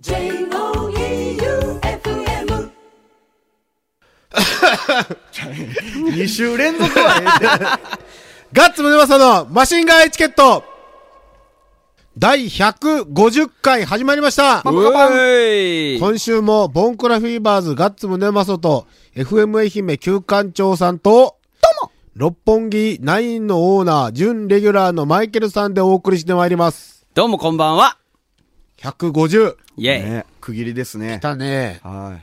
J-O-E-U-F-M 2 週連続はええガッツムネマサのマシンガンエチケット。第150回始まりました。うーい今週もボンクラフィーバーズガッツムネマソと FM 愛媛旧館長さんと、どうも。六本木ナインのオーナー、準レギュラーのマイケルさんでお送りしてまいります。どうもこんばんは。150。イェイ。ね、区切りですね。だね。は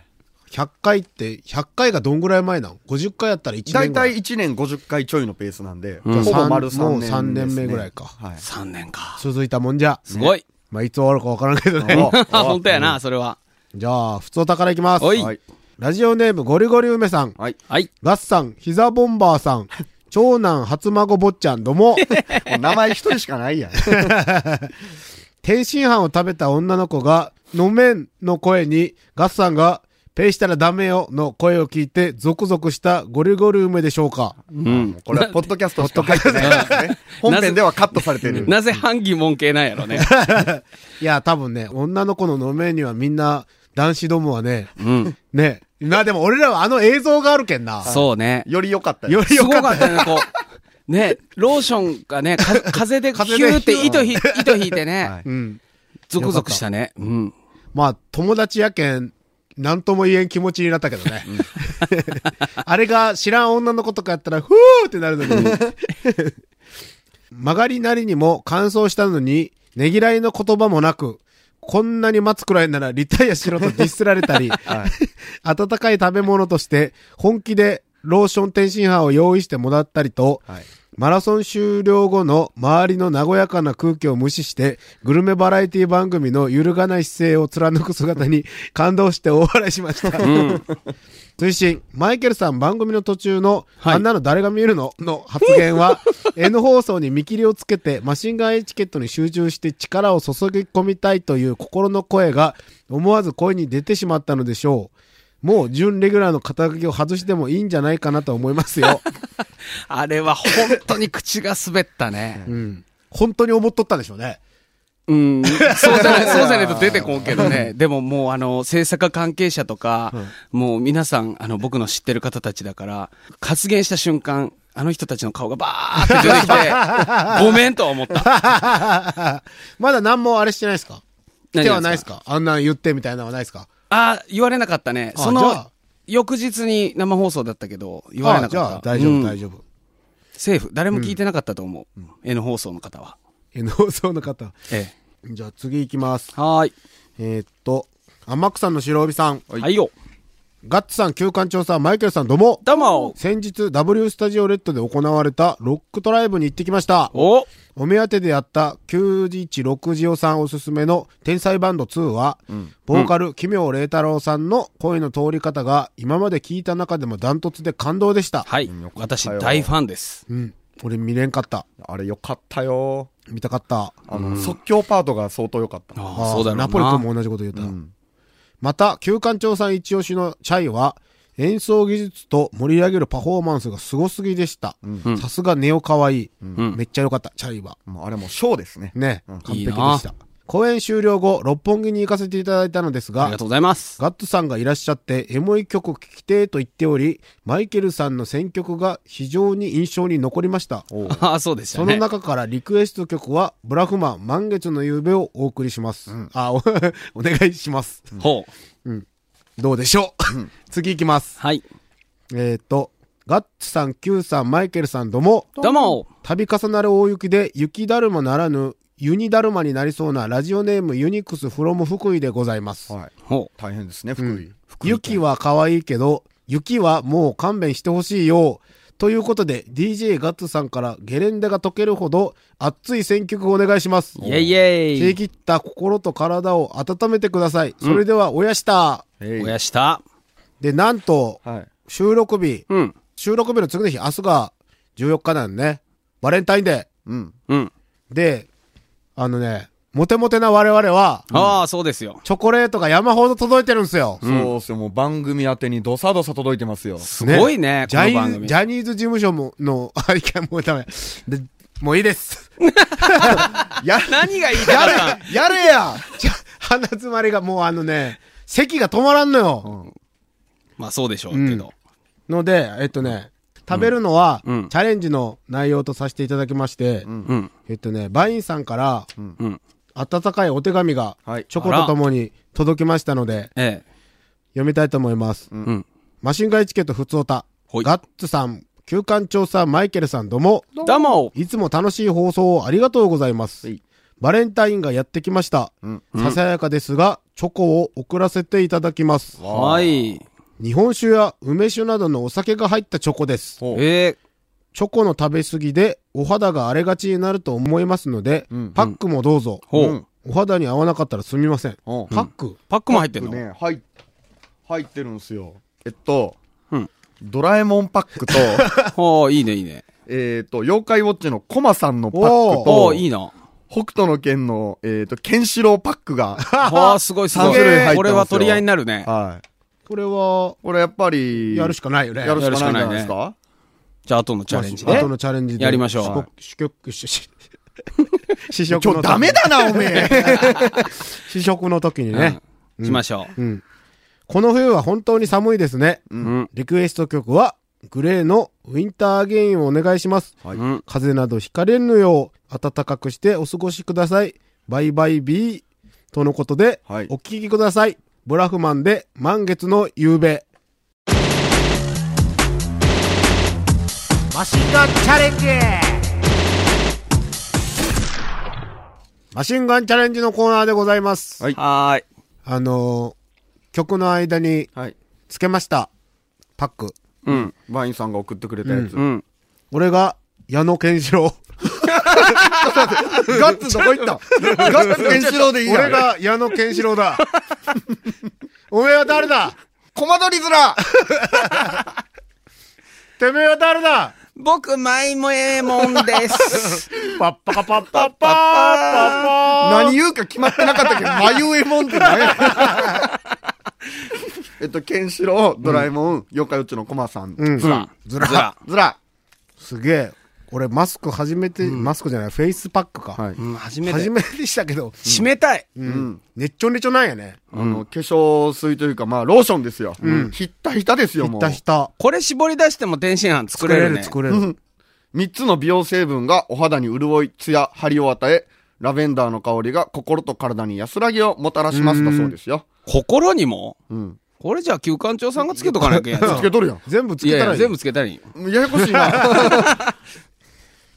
100回って、100回がどんぐらい前なの ?50 回やったら1い。年ぐらい。1年50回ちょいのペースなんで、うんほぼ丸3年もうです、3ね。年目ぐらいかはい。3年か。続いたもんじゃ。すごい。まあ、いつ終わるかわからんけどね。お 本当やな、それは。じゃあ、普通お宝いきます。はい。ラジオネームゴリゴリ梅さん。はい。はい。ガッサン、膝ボンバーさん。長男初孫坊ちゃんどうも。もう名前一人しかないやん。天津飯を食べた女の子が、飲めんの声に、ガッサンが、ペイしたらダメよの声を聞いて、ゾクゾクしたゴリゴリ梅でしょうか。うん。これはポッドキャストしか入ってないですね。本編ではカットされてる。なぜ反疑問系なんやろね。いや、多分ね、女の子の飲めんにはみんな、男子どもはね、うん。ね。まあでも俺らはあの映像があるけんな。そうね。より良かったよ。よりすごよかった。かったね、こう。ね、ローションがね、か 風でヒューって糸ひ糸引いてね、はいうん。ゾクゾクしたね。うん。まあ、友達やけん、なんとも言えん気持ちになったけどね。あれが知らん女の子とかやったら、ふーってなるのに。曲がりなりにも乾燥したのに、ねぎらいの言葉もなく、こんなに待つくらいならリタイアしろとディスられたり、はい。温かい食べ物として本気でローション天津飯を用意してもらったりと、はい。マラソン終了後の周りの和やかな空気を無視して、グルメバラエティ番組の揺るがない姿勢を貫く姿に感動して大笑いしました。うん。推進、マイケルさん番組の途中の、はいあんなの誰が見えるの？の発言は、N 放送に見切りをつけて、マシンガンエチケットに集中して力を注ぎ込みたいという心の声が、思わず声に出てしまったのでしょう。もう、準レギュラーの肩書きを外してもいいんじゃないかなと思いますよ。あれは本当に口が滑ったね。うん。本当に思っとったんでしょうね。うん。そうじゃない、そうじゃないと出てこんけどね。でももうあの、制作関係者とか、もう皆さん、あの、僕の知ってる方たちだから、発言した瞬間、あの人たちの顔がバーって出てきて、ごめんとは思った。まだ何もあれしてないですか？何手はないですか？あんなん言ってみたいなのはないですか？ああ、言われなかったね。そのあじゃあ、翌日に生放送だったけど、言われなかった。あじゃあ大丈夫、うん大丈夫。セーフ。誰も聞いてなかったと思う。N 放送の方は。N 放送の方。えじゃあ次行きます。え。はーい。えーっと、天草の白帯さん。はいよ。ガッツさん、旧館長さん、マイケルさん、どうも。どうも先日、W スタジオレッドで行われたロックトライブに行ってきました。おお目当てでやった916ジオさんおすすめの天才バンド2は、ボーカル、奇妙麗太郎さんの声の通り方が今まで聞いた中でもダントツで感動でした。はい私大ファンです。うん。俺見れんかった。あれ良かったよ。見たかった。あの、即興パートが相当良かった。ああ、そうだろうな。ナポリ君も同じこと言った。うん。また、旧館長さん一押しのチャイは、演奏技術と盛り上げるパフォーマンスがすごすぎでした。んさすがネオかわいい、んめっちゃ良かった、チャイは。もうあれもうショーですね。ね、うん完璧でいいなした。公演終了後、六本木に行かせていただいたのですがありが、とうございます。ガッツさんがいらっしゃって、エモい曲聴きてーと言っており、マイケルさんの選曲が非常に印象に残りました。ああ、そうですね。の中からリクエスト曲は、ブラフマン満月の夕べをお送りします。あお、お願いします。ほう。どうでしょう、次行きます。はい。えっ、と、ガッツさん、Q さん、マイケルさんどうも、どうも度重なる大雪で雪だるまならぬ、ユニだるまになりそうなラジオネームユニクスフロム福井でございます。はい。ほ大変ですね、福井。雪は可愛いけど、雪はもう勘弁してほしいよ。ということで、DJ ガッツさんからゲレンデが溶けるほど熱い選曲をお願いします。う。イェイイェイ。冷え切った心と体を温めてください。それでは、おやした。おやした。で、なんと、はい。収録日、うん。収録日の次の日、明日が14日なんね。バレンタインデうん。うん。ー。で、あのね、モテモテな我々は、ああ、そうですよ。チョコレートが山ほど届いてるんですよ。そうっすよ、もう番組宛てにドサドサ届いてますよ。すごいね、ジャニーズ、この番組ジ。ャニーズ事務所も、の、あ、いかん、もうダメ。で、もういいです。や、何が言いたかやれやれやじゃ、鼻詰まりがもうあのね、咳が止まらんのよ。まあそうでしょうけど。ので、えっとね、食べるのは、うんチャレンジの内容とさせていただきまして、うん。えっとね、バインさんから、うん。温かいお手紙がはい、チョコとともに届きましたので、ええ。読みたいと思います。うん。マシンガンエチケットふつおた。ガッツさん、旧館長さん、マイケルさん、どうも。どうもいつも楽しい放送をありがとうございます。はいバレンタインがやってきました。うんささやかですが、チョコを送らせていただきます。はい。日本酒や梅酒などのお酒が入ったチョコです。ええ。チョコの食べ過ぎでお肌が荒れがちになると思いますので、うんパックもどうぞ。ほう。うんお肌に合わなかったらすみません。パック、パックも入ってんの？ね、はい、入ってるんすよ。えっと、うんドラえもんパックと、ほう、いいね、いいね。えっと、妖怪ウォッチのコマさんのパックおとお、いいな。北斗の剣の、えっと、ケンシロウパックが、はあ、すごいすごい。三種類入ってますよこれは取り合いになるね。はい。これは、これやっぱり、やるしかないよね。やるしかないんじゃないですか？じゃあ、後のチャレンジね後。のチャレンジで。やりましょう試食、試食、し試食の時ダメだな、おめえ。試食の時にね。しましょうん。この冬は本当に寒いですね。う。うん。リクエスト曲は、グレーのウィンターアゲインをお願いします。風邪などひかれぬよう、暖かくしてお過ごしください。バイバイビー。とのことで、はいお聞きください。ブラフマンで満月の夕べ。マシンガンチャレンジマシンガンチャレンジのコーナーでございます。はいはーい。あのー曲の間にはい。つけました。パック。うん。バインさんが送ってくれたやつ。うん。俺が矢野健志郎。ガッツどこ行った？ガッツケンシロウでいいやん俺が矢野健志郎だ。おめえは誰だ？コマ撮りづらてめえは誰だ？僕、マイモエモンです。パッパカパッパッパーパッパー何言うか決まってなかったけど、眉えもんって何やえっと、ケンシロウ、ドラえもん、妖怪ウォッチのコマさん。うん。ずら。ずらずら。ずら。すげえ。俺マスク初めて、マスクじゃない、フェイスパックか。はい。うん、初めて。初めてでしたけど、締めたい。うん。ねっちょねちょなんやね。あの、化粧水というか、まあ、ローションですよ。ひったひたですよ、ひもう。ったひた。これ絞り出しても天津飯作れるね。作れる。三つの美容成分がお肌に潤い、ツヤ、張りを与え、ラベンダーの香りが心と体に安らぎをもたらしますだそうですよ。心にも？うん。これじゃあ、旧館長さんがつけとかなきゃいけない。つけとるや全部ついやいや、けたらいい。全部つけたらいい。ん。ややこしいな。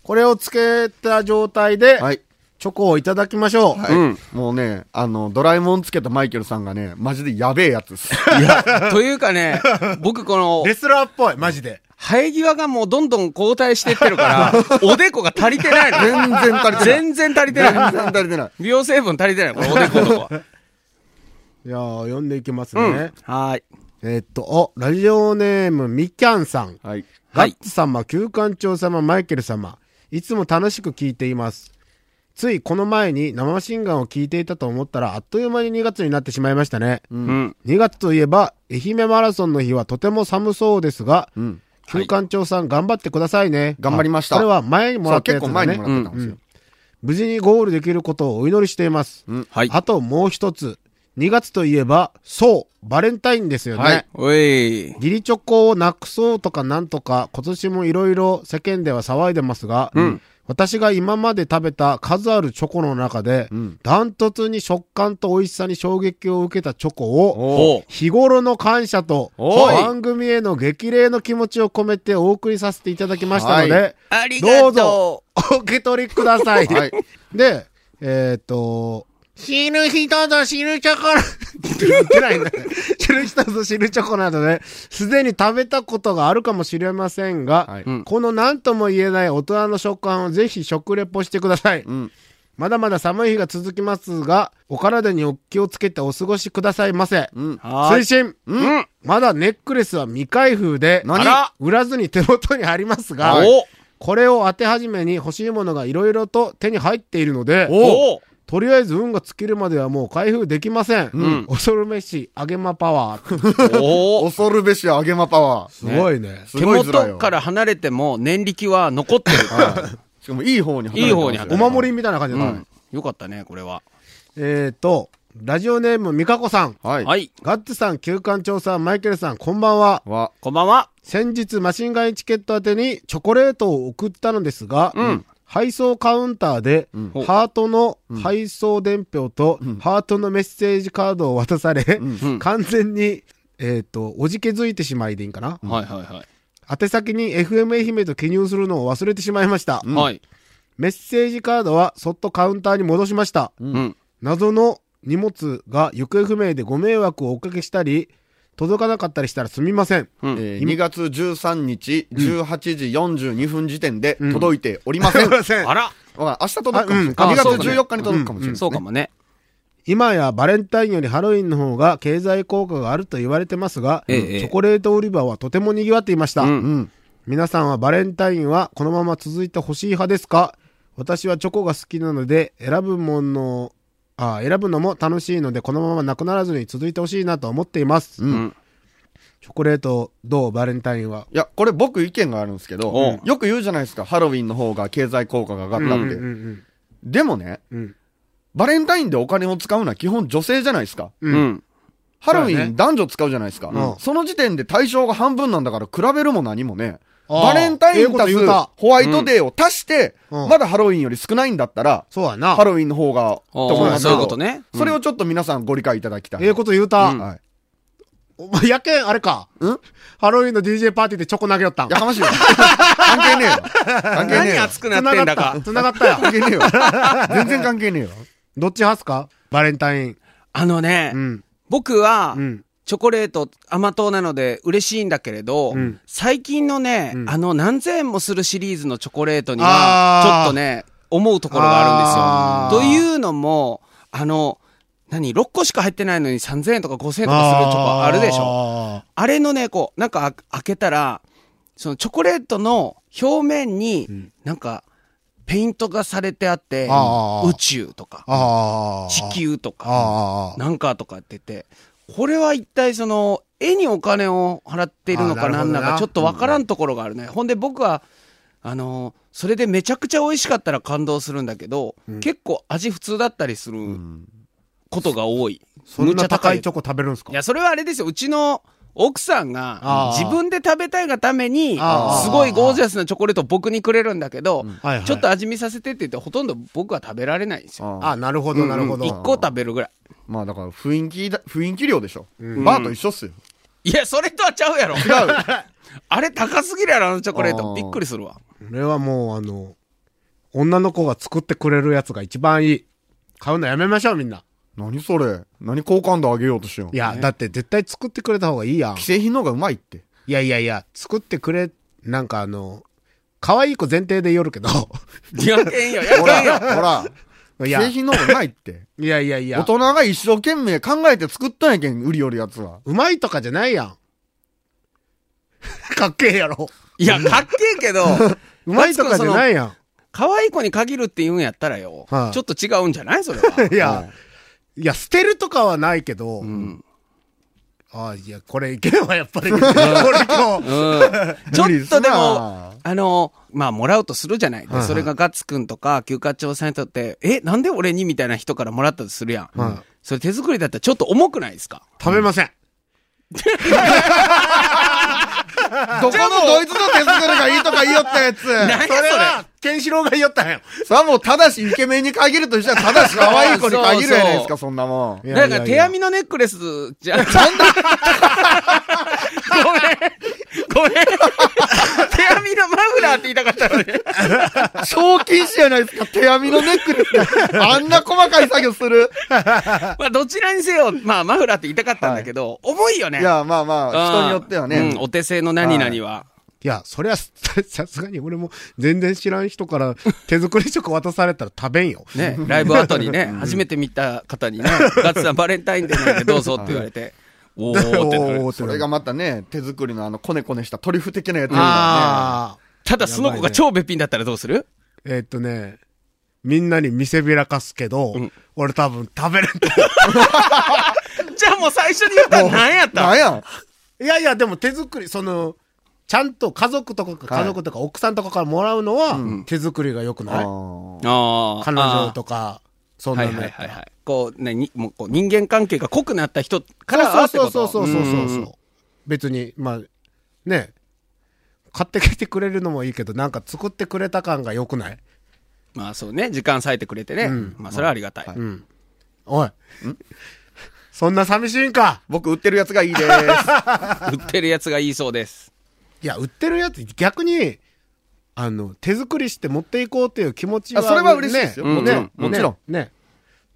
これをつけた状態で、はい。チョコをいただきましょう。はい。うんもうね、あの、ドラえもんつけたマイケルさんがね、マジでやべえやつです。いや、というかね、僕この、レスラーっぽい、マジで。生え際がもうどんどん後退していってるから、おでこが足りてないの。全然足りてない。全然足りてない。全然足りてない。美容成分足りてない、これ、おでことか。いやー、読んでいきますうん。ね。はーい。えーっと、お、ラジオネームみきゃんさん。はい。はいガッツ様、旧館長様、マイケル様。いつも楽しく聞いています。ついこの前に生マシンガンを聞いていたと思ったら、あっという間に2月になってしまいましたね。うん。2月といえば、愛媛マラソンの日はとても寒そうですが、うん。旧館長さん頑張ってくださいね。頑張りましたあこれは前にもそう、らったやつだね。結構前にもらってたんですよ。無事にゴールできることをお祈りしています。はい。あともう一つ。2月といえば、そう、バレンタインですよね。はいおい。義理チョコをなくそうとかなんとか、今年もいろいろ世間では騒いでますが、私が今まで食べた数あるチョコの中で、ダントツに食感と美味しさに衝撃を受けたチョコを。日頃の感謝と、番組への激励の気持ちを込めてお送りさせていただきましたので、はいありがとう。どうぞ、お受け取りください。はい。で、えっ、と、死ぬ人ぞ死ぬチョコな言ってないんだね。死ぬ人ぞ死ぬチョコなどで、すでに食べたことがあるかもしれませんが、はいうんこの何とも言えない大人の食感をぜひ食レポしてください。うん。まだまだ寒い日が続きますが、お体にお気をつけてお過ごしくださいませ。うん。推進、うん。まだネックレスは未開封で、何？あら売らずに手元にありますが、おこれを当て始めに欲しいものがいろいろと手に入っているので、おとりあえず運が尽きるまではもう開封できません。ん恐るべし、あげまパワー。お恐るべしあげまパワー。すごいね。す手元から離れても念力は残ってる。しかもいい方に離れてますよいい方にお守りみたいな感じで、うん。よかったね、これは。えっ、と、ラジオネーム、みかこさん。はい。はい。ガッツさん、旧館長さん、マイケルさん、こんばんは。は、こんばんは。先日、マシンガンエチケット宛てにチョコレートを送ったのですが、うん配送カウンターで、んハートの配送伝票と、ハートのメッセージカードを渡され、うん完全に、えっ、と、おじけづいてしまいでいいんかな、はいはいはい。宛先に FM 愛媛と記入するのを忘れてしまいました。はい。メッセージカードはそっとカウンターに戻しました。うん。謎の荷物が行方不明でご迷惑をおかけしたり、届かなかったりしたらすみません。うんえー2月13日、18時42分時点で届いておりません。すいませんあら、まあ明日届くかもしれない。あうん2月あそうだね14日に届くかもしれない。そうかもね。今やバレンタインよりハロウィンの方が経済効果があると言われてますが、ええチョコレート売り場はとても賑わっていました。うんうん。皆さんはバレンタインはこのまま続いてほしい派ですか？私はチョコが好きなので、選ぶもの、あ選ぶのも楽しいので、このままなくならずに続いてほしいなと思っています。うん。チョコレート、どうバレンタインは？いや、これ僕意見があるんですけおどう、よく言うじゃないですか、ハロウィンの方が経済効果が上がったって。うんうんでもね、うんバレンタインでお金を使うのは基本女性じゃないですか。う。うんん。ハロウィン男女使うじゃないですか。うんその時点で対象が半分なんだから比べるも何もね。バレンタイン足すホワイトデーを足して、うんまだハロウィンより少ないんだったら、そうやな。ハロウィンの方が、と思いますけどそういうことね。それをちょっと皆さんご理解いただきたい。ええこと言うた。うんはい。お前、やけん、あれか。ん？いハロウィンの DJ パーティーでチョコ投げよったん。やかましいわ。関係ねえよ。関係ねえよ。何熱くなってんだか。繋がったよ。関係ねえよ。全然関係ねえよ。どっち派っすか？バレンタイン。あのね、うん。僕はう、ん。チョコレート甘党なので嬉しいんだけれど、うん最近のね、うんあの何千円もするシリーズのチョコレートにあは、ーちょっとね、思うところがあるんですよ。というのも、あの、何 ?6 個しか入ってないのに3000円とか5000円とかするチョコあるでしょ？ょ。あれのね、こう、なんかあ開けたら、そのチョコレートの表面に、んなんか、ペイントがされてあって宇宙とか。地球とか。なんかとかって言って、これは一体その、絵にお金を払っているのかなんだか、ちょっとわからんところがあるね。ほんで僕は、あの、それでめちゃくちゃ美味しかったら感動するんだけど、結構味普通だったりすることが多い。そんむっちゃ高いな高いチョコ食べるんすか？いや、それはあれですよ。うちの奥さんあがー自分で食べたいがために、すごいゴージャスなチョコレートを僕にくれるんだけど、ちょっと味見させてって言って、ほとんど僕は食べられないんですよ。ああなるほど、なるほど。一個食べるぐらい。まあだから雰囲気だ、雰囲気量でしょ。バーと一緒っすよ。いや、それとはちゃうやろ。違う。あれ高すぎるやろ、あのチョコレート。びっくりするわ。これはもう、あの、女の子が作ってくれるやつが一番いい。買うのやめましょう、みんな。何それ？何好感度上げようとしよう？い。や、だって絶対作ってくれた方がいいやん。既製品の方がうまいって。いやいやいや、作ってくれ、なんかあの、可愛い子前提で言おるけど。やけんよ、やほけんよ。ら、ほら。いや、既製い品の方がうまいって。やいやいや大、人が一生懸命考えて作ったんやけん、売りよるやつは。うまいとかじゃないやん。かっけえやろ。いや、かっけえけど、うまいとかじゃないやん。可愛い子に限るって言うんやったらよ、はいちょっと違うんじゃない？それは。いや、いや、捨てるとかはないけど、うん。ああ、いや、これいけんわ、やっぱり。これ今日。うん。ちょっとでも、あの、まあ、もらうとするじゃない。で、それがガッツくんとか、休暇長さんにとって、え、なんで俺にみたいな人からもらったとするやん。はいそれ手作りだったらちょっと重くないですか？食べません。どこのドイツの手作りがいいとか言いよったやつ。何やそれは、ケンシロウが言おったんよ。それはもう、ただしイケメンに限るとしたら、ただし可愛い子に限るやないですか、そんなもん。いやいやいやだから手編みのネックレスじゃ、そんな、ごめん、ごめん。手 編みのマフラーって言いたかったのに。賞金師やないですか、手編みのネックレスで。あんな細かい作業する。まあ、どちらにせよ、まあ、マフラーって言いたかったんだけど、重いよね。いや、まあまあ、人によってはうんね。お手製の何々は。いや、そりゃ、さ さすがに俺も全然知らん人から手作りチョコ渡されたら食べんよ。ね、ライブ後にね、初めて見た方にね、ガッツさんバレンタインデーなんでどうぞって言われて、おー ってなる。おーそれがまたね、手作りのあの、コネコネしたトリュフ的なやつああ。ただその子が超べっぴんだったらどうする？えーっとね、みんなに見せびらかすけど、ん俺多分食べれんと。じゃあもう最初に言ったら何やった？んや？いやいや、でも手作り、その、ちゃんと家族とか、はい家族とか奥さんとかからもらうのは、手作りが良くない、あーああ。彼女とか。そんはないのやったらはいはいはい。こうね、にもうこう人間関係が濃くなった人からはってそうこと？そうそうそうそうそう。別に、まあ、ね、買ってきてくれるのもいいけど、なんか作ってくれた感が良くない？まあそうね、時間割いてくれてね。うんまあそれはありがたい。うん。おい。そんな寂しいんか？僕売ってるやつがいいです。売ってるやつがいいそうです。いや、売ってるやつ、逆に、あの、手作りして持っていこうという気持ちは、あそれは嬉しいですよねもちろんねもちろんね。ね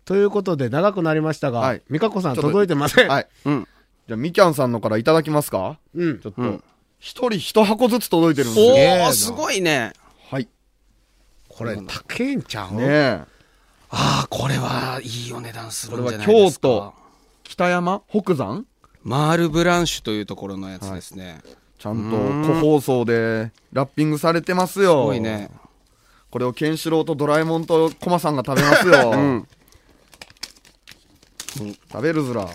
ということで、長くなりましたが、はい美香子さん届いてません。はい。うん。じゃあ、みきゃんさんのからいただきますか？うんちょ。っとうん、一人一箱ずつ届いてるんですおよ。げえなー、すごいね。はい。これ、高いんちゃう？ねえ。ああ、これはいいお値段するんじゃないこれはですか。京都北山？北山？マールブランシュというところのやつですね。ちゃんと個包装でラッピングされてますよ。すごいね。これをケンシロウとドラえもんとコマさんが食べますよ。うん。食べるずら。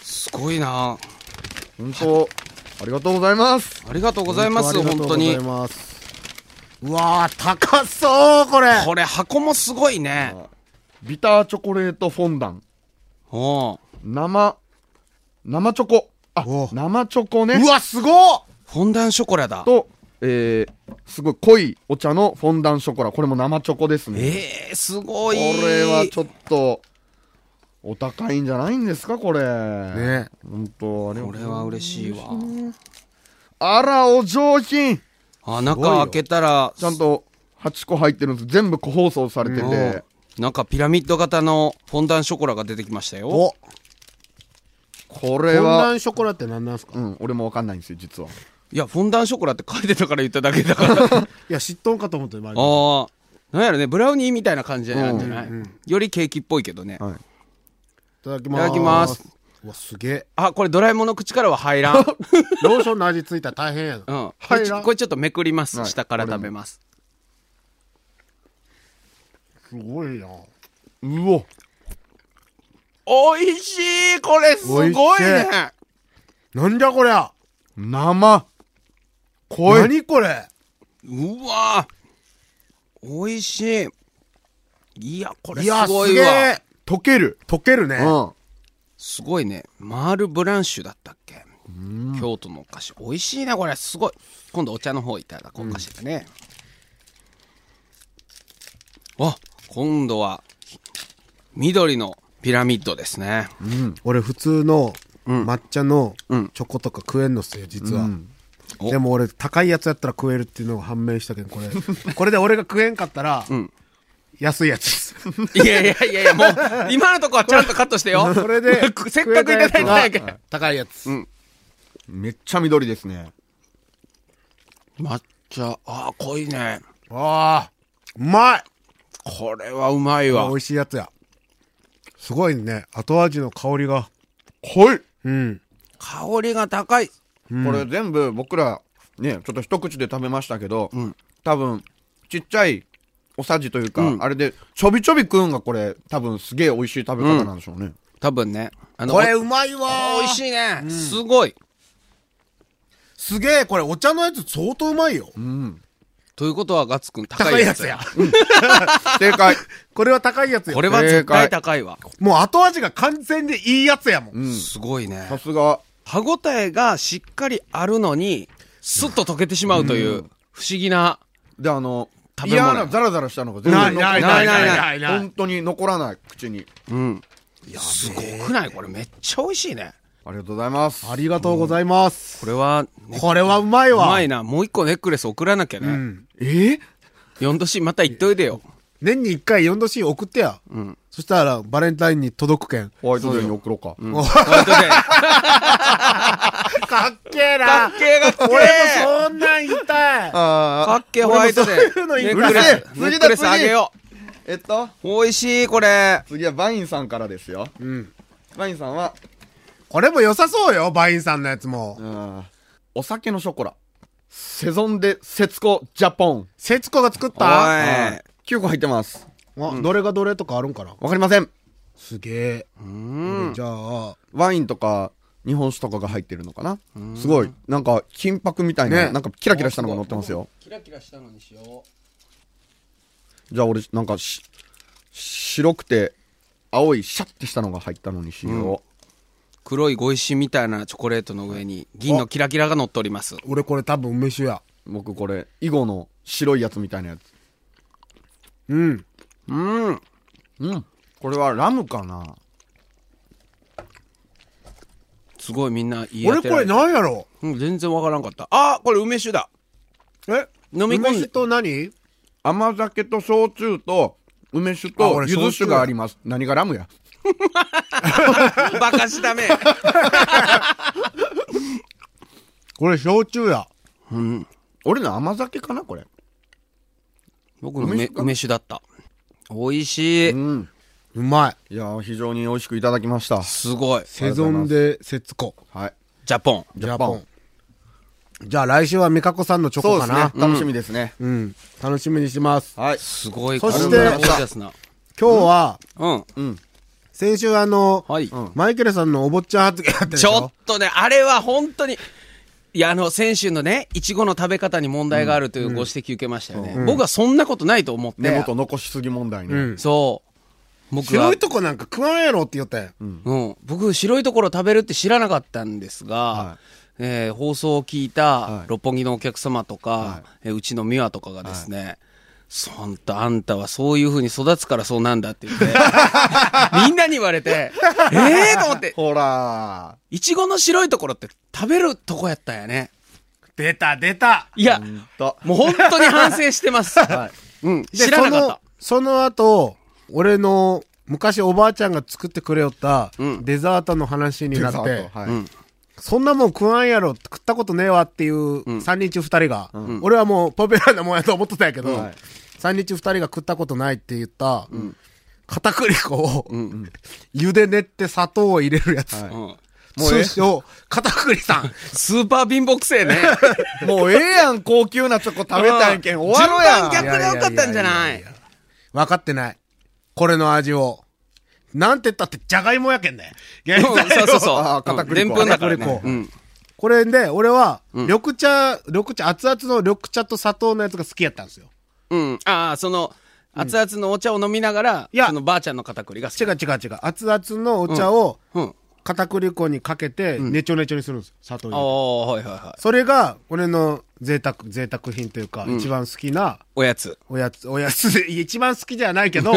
すごいな。本当ありがとうございます。ありがとうございます、本当にう。わー、高そう、これ。これ箱もすごいね。ビターチョコレートフォンダン。生、生チョコ。あお、生チョコねう。わ、すごっフォンダンショコラだ。と、えー、すごい濃いお茶のフォンダンショコラ。これも生チョコですね。ええー、すごこい。れはちょっと、お高いんじゃないんですか、これ。ね本当ありがとうこれは嬉しいわ。あら、お上品。あ、中開けたら、ちゃんと8個入ってるんです。全部個包装されてて。なんかピラミッド型のフォンダンショコラが出てきましたよ。おフォンこれはダ、ンショコラって何なんすか？うん、俺もわかんないんですよ、実は。いや、フォンダンショコラって書いてたから言っただけだから。いや、知っとんかと思って、前にああ。なんやろね、ブラウニーみたいな感じなんじゃない、うんうんよりケーキっぽいけどね。はい。いただきます。いただきます。うわ、すげえ。あ、これドラえもんの口からは入らん。ローションの味ついたら大変やな。うん。これち入らんょこれちょっとめくります。はい下から食べます。すごいな。うお。おいしいこれすごいねなんじゃこりゃ。生。濃い。何これ？うわおいしい。いや、これすいや、ごいわ。すげえ。溶ける。溶けるね。うん。すごいね。マールブランシュだったっけ？京都のお菓子。美味しいね、これ。すごい。今度お茶の方いただこうかしらね。あ、今度は、緑のピラミッドですね。俺普通のうん抹茶のうんチョコとか食えんのっすよ、実は。おでも俺高いやつやったら食えるっていうのが判明したけど、これ。これで俺が食えんかったら、ん安いやつです。いやいやいやいや、もう、今のとこはちゃんとカットしてよ。これで、せっかくいただいたんやけど高いやつ。うんめっちゃ緑ですね。抹茶、あー、濃いね。ああ、うまいこれはうまいわ美。味しいやつや。すごいね。後味の香りが。濃い。うん。香りが高い。これ全部僕ら、ね、ちょっと一口で食べましたけど、ん多分、ちっちゃいおさじというか、うんあれで、ちょびちょび食うんがこれ、多分すげえ美味しい食べ方なんでしょうね。多分ね。これうまいわお美味しいね。すごい。すげえ、これお茶のやつ相当うまいよ。うん。ということは、ガッツくん高高いやつや。正解。これは高いやつよ。これは絶対高いわ。もう後味が完全でいいやつやもん。うん。すごいね。さすが。歯ごたえがしっかりあるのに、スッと溶けてしまうという、不思議な。で、あの、食べ物嫌なザラザラしたのが全然残らないないないない本当に残らない、口に。うん。すごくない？これめっちゃ美味しいね。ありがとうございます。ありがとうございます。これは、ね、これはうまいうわ。まいな。もう一個ネックレス送らなきゃね。うん。え？4度 C また言っといてよ。年に一回 4°C 送ってや。うん。そしたらバレンタインに届くけん。ホワイトデーに送ろうか。うん。ホワイトデーかっけえかっけえかっけえ俺もそんなん言いたい。あかっけえホワイトデ俺もそういうのー。いいうるネックあげよえっと、う。美味しい、これ。次はバインさんからですよ。うん。バインさんは、これも良さそうよ、バインさんのやつも。うんお酒のショコラ。セゾンデ節子ジャポン。節子が作っおたい。9個入ってます。あどれがどれとかあるんかな？わかりません。すげえ。うん。じゃあ、ワインとか、日本酒とかが入ってるのかな？すごい。なんか、金箔みたいな、ねなんかキラキラしたのが乗ってますよ。キラキラしたのにしよじゃあ俺、なんかし、白くて、青いシャッてしたのが入ったのにしよ黒い碁石みたいなチョコレートの上に銀のキラキラが乗っております。俺これ多分梅酒や。う。僕これ、囲碁の白いやつみたいなやつ。うん。うん。うん。これはラムかな？すごいみんな言い当俺これてられて何やろ？うん、全然わからんかった。あこれ梅酒だ。え？飲み込んで梅酒と何？甘酒と焼酎と梅酒あと俺柚子酒があります。何がラムや？バカしため。これ焼酎や。うん。俺の甘酒かなこれ。僕の梅梅酒だった。美味しい。うん。うまい。いやー非常に美味しくいただきました。すごい。セゾンで節子。はい。ジャポン。ジャポン。じゃあ来週は美香子さんのチョそうですコかなね。。楽しみですね。うん。楽しみにします。はい。すごい。そして。今日は、うん。うん。先週あの、はい。マイケルさんのお坊ちゃん発言あったでしちょょっとね、あれは本当に、いや、あの、先週のね、いちごの食べ方に問題があるというご指摘受けましたよね。僕はそんなことないと思って。根元残しすぎ問題ね。うんそう。僕は白い、とこなんか食わんやろって言ったやん。うん。僕、白いところ食べるって知らなかったんですが、はえー放送を聞いたはい六本木のお客様とか、はえーうちの美和とかがですね、そんとあんたはそういう風に育つからそうなんだって言って、みんなに言われて、え えー、と思って、ほらいちごの白いところって食べるとこやったんやね。出た出たいや。もう本当に反省してます。はい。うん、で知らなかった。その、その後、俺の、昔おばあちゃんが作ってくれよったうんデザートの話になって、デザートはい。うんそんなもん食わんやろ食ったことねえわっていう3人中2人が、俺はもうポピュラーなもんやと思ってたんやけど、はい3人中2人が食ったことないって言った、片栗粉を、茹で練って砂糖を入れるやつ。はいうんもうええ通称、片栗さん。スーパー貧乏くせえね。もうええやん、高級なチョコ食べたんやけん。終わろやん。順番逆でよかったんじゃない分かってない。これの味を。なんて言ったって、じゃがいもやけんね。うんそうそうそう。片栗粉片栗。粉ねうん。これで、俺は、緑茶、緑茶、熱々の緑茶と砂糖のやつが好きやったんですよ。うん。ああ、その、熱々のお茶を飲みながら、いやそのばあちゃんの片栗が好き。違う違う違う。熱々のお茶をうん。片栗粉にかけて、ねちょねちょにするんです。砂糖あ入れてあ、はいはいはい。それが、俺の贅沢、贅沢品というか、一番好きなおやつ。おやつ、おやつで、一番好きじゃないけど、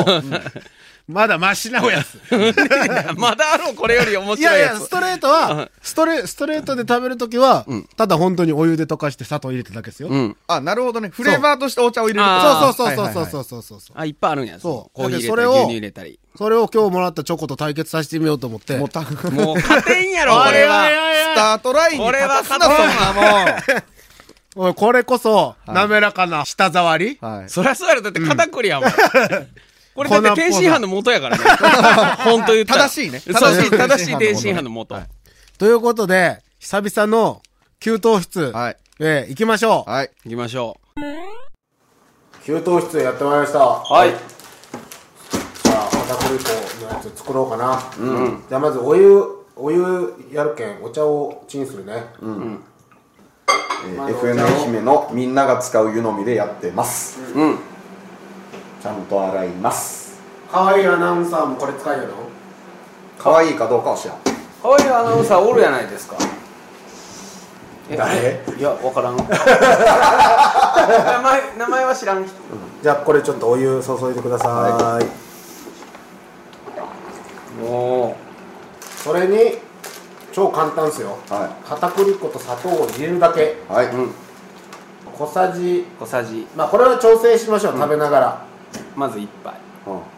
まだマシなおやつ。まだあろう、これより面白いやつ。いやいや、ストレートは、ストレ、ストレートで食べるときは、ただ本当にお湯で溶かして砂糖入れただけですよ。うん。あ、なるほどね。フレーバーとしてお茶を入れるそうそうそうはいはいはいそうそうそうそう。あ、いっぱいあるんや。そうコーヒー入れそれを牛乳入れたり。それを今日もらったチョコと対決させてみようと思って。もう もう勝てんやろ、これは。タートラインにこれは立たすな、そんな おいこれこそ、滑らかな舌触り、もん。はい。そりゃそうやろ、だって片栗やもん。これだって天津飯の元やからね。本当言ったら。正しいね正しい天正しい天津飯の元。ということで、久々の給湯室、はい。えー行きましょう。はい。行きましょ給湯室やってまいりました。う。はい。じゃあ、片栗粉のやつ作ろうかな。じゃあまずお湯、お湯やるけん、お茶をチンするね。えー FN 愛媛のみんなが使う湯飲みでやってます。うん。ちゃんと洗います。可愛いアナウンサーもこれ使いやろ可愛いかどうかは知らん。こういうアナウンサーおるやないですか。え誰いや、わからん。名前、名前は知らん人。じゃあこれちょっとお湯注いでください。もそれに、超簡単ですよ。は片栗粉と砂糖を入れるだけ。い。はい。う、うん。小さじ、小さじ、まあこれは調整しましょう、食べながら。まず一杯。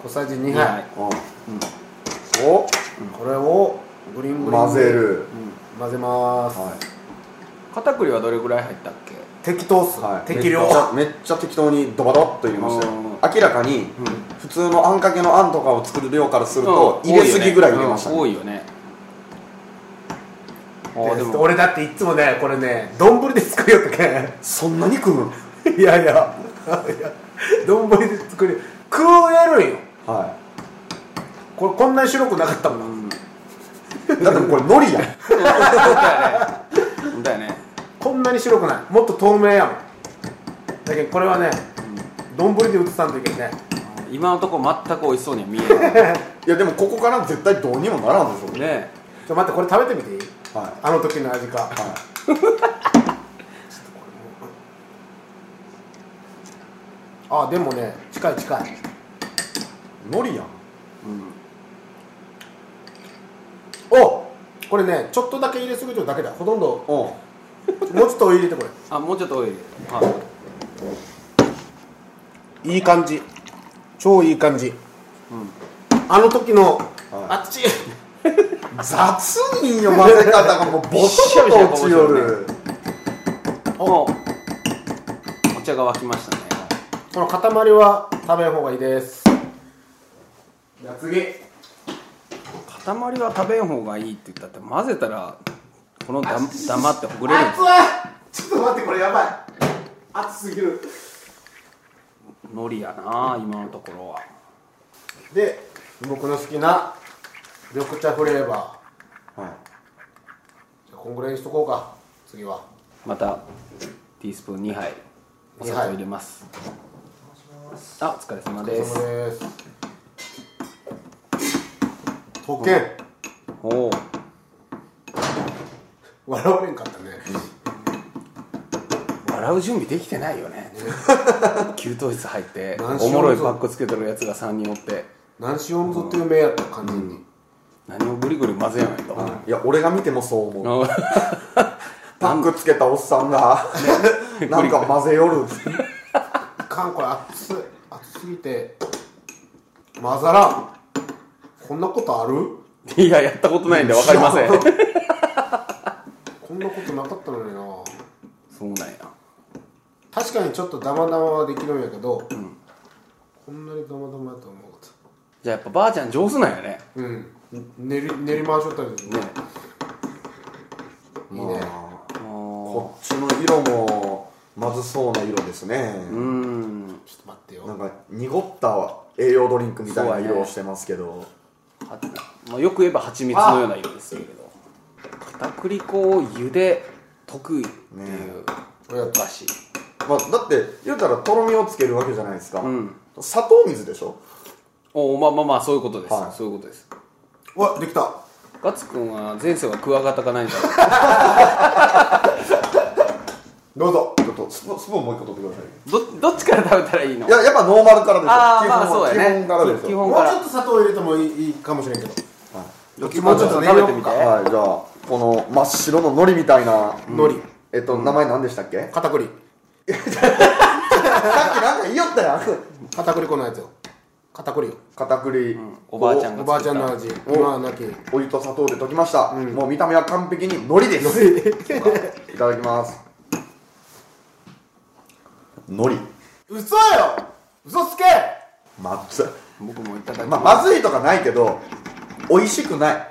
小さじ2二杯。杯うん。お、これをグリングリンに混ぜる。混ぜます、はい。片栗はどれぐらい入ったっけ？適当っす、はい、適量。めっちゃ適当にドバドッと入れました明らかに普通のあんかけのあんとかを作る量からするとうん。入れすぎぐらい入れましたね、多いよね。俺だっていつもねこれね丼で作るよってけそんなに食う いやいや 丼で作る食えるんよ。はこれこんなに白くなかったもん、いだってこれ海苔やん。本当やね。こんなに白くない。もっと透明やもん。だけどこれはね丼で映さんといけんね。今のところ全く美味しそうには見えない。いやでもここから絶対どうにもならんでしょうね。ねちょ待ってこれ食べてみていい？はい。あの時の味か、あでもね近い近い。海苔やん。おこれねちょっとだけ入れすぎてるだけだ。ほとんどう。んもうちょっとお湯入れてこれ。あもうちょっとオイルはい。い感じ。超いい感じ、あの時の、あっち雑いんよ混ぜ方がもうボトボト落ちよる。おお茶が沸きましたねこの塊は食べん方がいいです。じゃあ次。塊は食べん方がいいって言ったって混ぜたらこのだ黙ってほぐれるちょっと待ってこれやばい。熱すぎる。海苔やな今のところは。で僕の好きな緑茶フレーバはい。ーじゃあこんぐらいにしとこうか。次は。またティースプーン2杯お砂糖入れますあお疲れ様おです。疲れ様おお笑われんかったね。笑う準備できてないよね。給湯室入っておもろいパックつけてるやつが3人おって。何しようぞっていう名やった完全に、何をぐりぐり混ぜようやと、いや俺が見てもそう思う。あパックつけたおっさんが。なんか混ぜよる。い かんこれ熱い。熱すぎて混ざらん。こんなことある？いややったことないんで分かりません。こんなことなかったのにな。そうなんや。確かにちょっとダマダマはできるんやけど、こんなにダマダマやと思うかった。じゃあやっぱばあちゃん上手なんやね。うん。練り練り回しとったりする。ね。いいね。こっちの色もまずそうな色ですね。うーん。ちょっと待ってよ。なんか濁った栄養ドリンクみたいな色をしてますけど、はまあ、よく言えば蜂蜜のような色ですけれど。片栗粉を茹で溶くっていうこれやったお菓子。まあ、だって言うたらとろみをつけるわけじゃないですか、ん。砂糖水でしょ？おまあまあまあそういうことです、はい。そういうことです。うわできた。ガッツくんは前世はクワガタかないんじゃないどうぞとスプーンもう一個取ってください。どどっちから食べたらいいの？いややっぱノーマルからでしょ。あー基本まあそうやね。基本からでしょ。基本から。もうちょっと砂糖入れてもいいいいかもしれんけど。どっちもうちょっと食べてみて。はいじゃあこの真っ白の海苔みたいな海苔。えっと名前何でしたっけ？片栗。さっきなんか言いよったやん。片栗粉のやつよ片栗。よ片栗。おばあちゃんがおばあちゃんの味。今はなき。お湯と砂糖で溶きました、もう見た目は完璧に海苔です。いただきます海苔嘘よ！嘘つけ！まず僕もいただきまあまずいとかないけど美味しくない。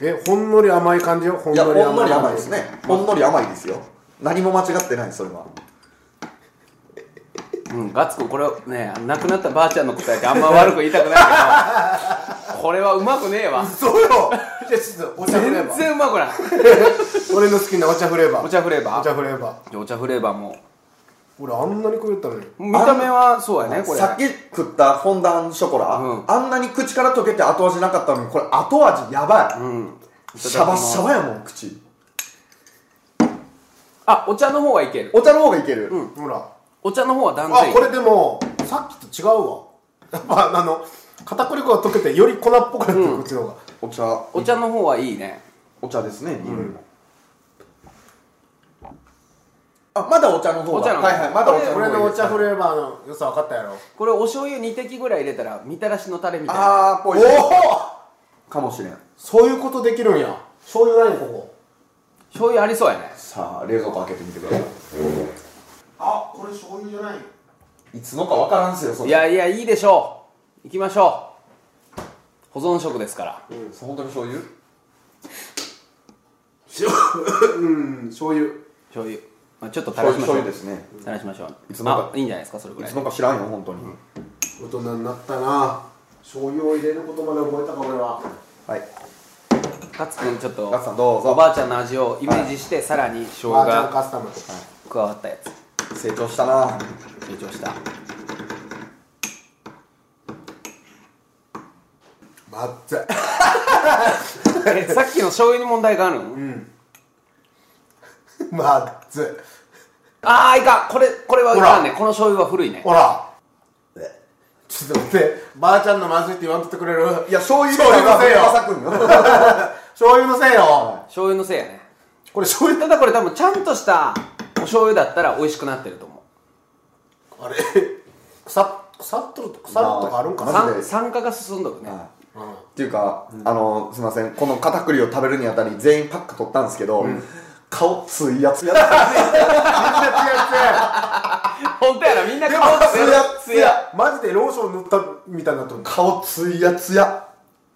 えほんのり甘い感じよ？ほんい。やのりほんのり甘いいですね。ほんのり甘いですよ。何も間違ってないそれは。うん、ガッツくんこれね亡くなったばあちゃんのことやけあんま悪く言いたくないけど これはうまくねえわ。嘘よ！じゃあちょっとお茶フレー全バー然うまくない。俺の好きなお茶フレーバーお茶フレーバーお茶フレーバーお茶フレーバーも俺あんなに食えたのに。見た目はそうやねこれ。さっき食ったフォンダンショコラ、うん。あんなに口から溶けて後味なかったのにこれ後味やばい、うん。シャバシャバやもん口。あお茶の方はいける。お茶の方がいける、ほら。お茶の方は断然。あこれでもさっきと違うわ。やっぱあの片栗粉が溶けてより粉っぽくなってるこっちの方が。お茶お茶の方はいいね。お茶ですね、匂いもあまだお茶の方がお茶の方。はいはいまだお茶これのお茶フレレーバーの良さ分かったやろ。これお醤油2滴ぐらい入れたらみたらしのタレみたいな。おあーぽいおかもしれん。そういうことできるんや。醤油ないのここ？醤油ありそうやね。さあ冷蔵庫開けてみてくださあこれ醤油じゃない。いいつのかわからんすよそれ。いやいやいいでしょう。行きましょう。保存食ですから。そう本当に醤油？うん醤油。醤油、まあ、ちょっと垂らしましょう。醤油ですね。垂らしましょう。いつのか。あいいんじゃないですかそれぐいらい。つのか知らんよ本当に、大人になったな。醤油を入れることまで覚えたか俺は。はい。カツくんちょっとツさんどうぞ。おばあちゃんの味をイメージして、さらに生姜ばあちゃんがカスタム。加わったやつ。成長したな。成長した。熱い。え、さっきの醤油に問題があるの？まあ、熱い。あー、いかん。これ、これはいかんね。この醤油は古いね。ほら。ちょっと待って、ばあちゃんのまずいって言わんとってくれる？いや、醤油醤油のせいよ。醤油のせいよ。醤油のせいやね。これ醤油ただこれ多分ちゃんとしたお醤油だったら美味しくなってると思う。あれ？腐っ腐っとると腐るとかあるんかな、マジで酸酸化が進んどるね。っていうか、あの、すいません、この片栗を食べるにあたり全員パック取ったんですけど、顔ついやつや本当やな、みんな顔つやつや。マジでローション塗ったみたいになってる顔ついやつや。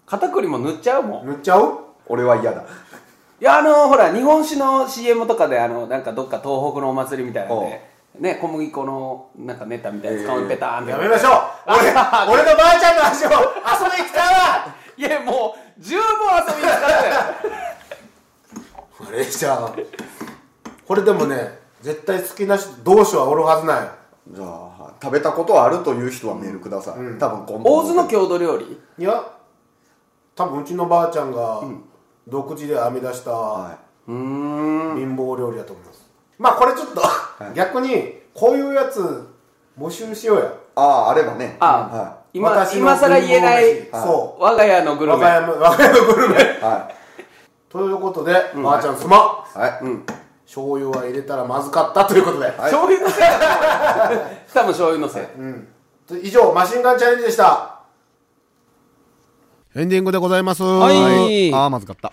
片栗も塗っちゃうもん。塗っちゃう？俺は嫌だ。いや、あのほら、日本酒の CM とかで、あの、なんかどっか東北のお祭りみたいなので、ね、小麦粉の、なんかネタみたいなやつ顔にペターンって。やめましょう。俺俺のばあちゃんの足を遊びに来たわ。いや、もう、十分遊びに使ってあれじゃあこれでもね絶対好きな人同士はおるはずなんよ。じゃあ、食べたことあるという人はメールください。多分今大津の郷土料理？いや多分うちのばあちゃんが独自で編み出したはうーん。貧乏料理だと思います。まあこれちょっと逆にこういうやつ募集しようや。ああ、あればね。あは今、私の今更言えない、貧乏飯そう。我が家のグルメ。我が家の我が家のグルメ。い。はということで、ばあちゃんすまんい。はい。醤油は入れたらまずかったということで、はい。醤油のせい。だと思う多分醤油のせい。以上マシンガンチャレンジでした。エンディングでございます。はい。ああ、まずかった。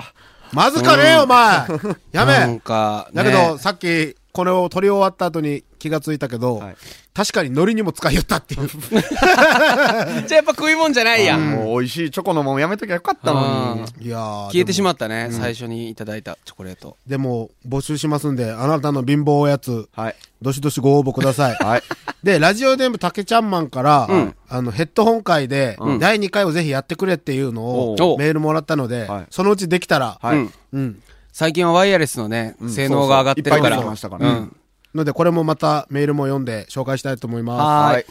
まずかねえよお前。やなんめか、だけど、ねさっきこれを撮り終わった後に気がついたけど、はい。確かに海苔にも使いよったっていう。じゃあやっぱ食い物じゃないや。ん。もう美味しいチョコのもんやめときゃよ。かったのに。いやー消えてしままったね、最初にいただいたチョコレート。でも募集しますんであなたの貧乏おやつはい。どしどしご応募ください。はい。で、ラジオネームたけちゃんマンから、あの、ヘッドホン会で、第2回をぜひやってくれっていうのをメールもらったので、はい。そのうちできたら、はい。うん。うん。最近はワイヤレスのね、性能が上がってるかそうそう。いっぱい出ら。てきましたから。ねうんので、これもまたメールも読んで紹介したいと思います。はーい。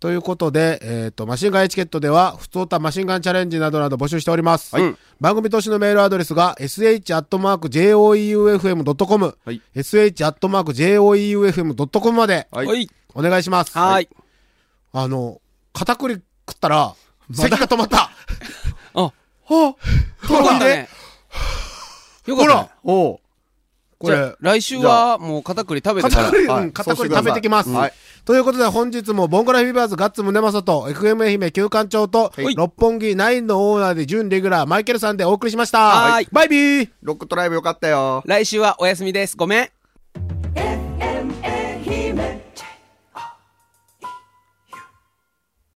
ということで、えっ、と、マシンガンエチケットでは、普通たマシンガンチャレンジなどなど募集しております。はい番組投資のメールアドレスが、sh.joeufm.com、はい sh.joeufm.com まで、はいはい。お願いします。はい。あの、片栗食ったら、咳が止まった。あ、はあ、よかったね。よかったね。おう。これ来週はもう片栗食べてから。片栗、はいうん、片栗食べてきます。はいということで本日もボンゴラフィーバーズガッツムネマソと FM 愛媛旧館長とはい六本木ナインのオーナーで準レギュラーマイケルさんでお送りしました。はいバイビーロックトライブよかったよ。来週はお休みです。ごめん。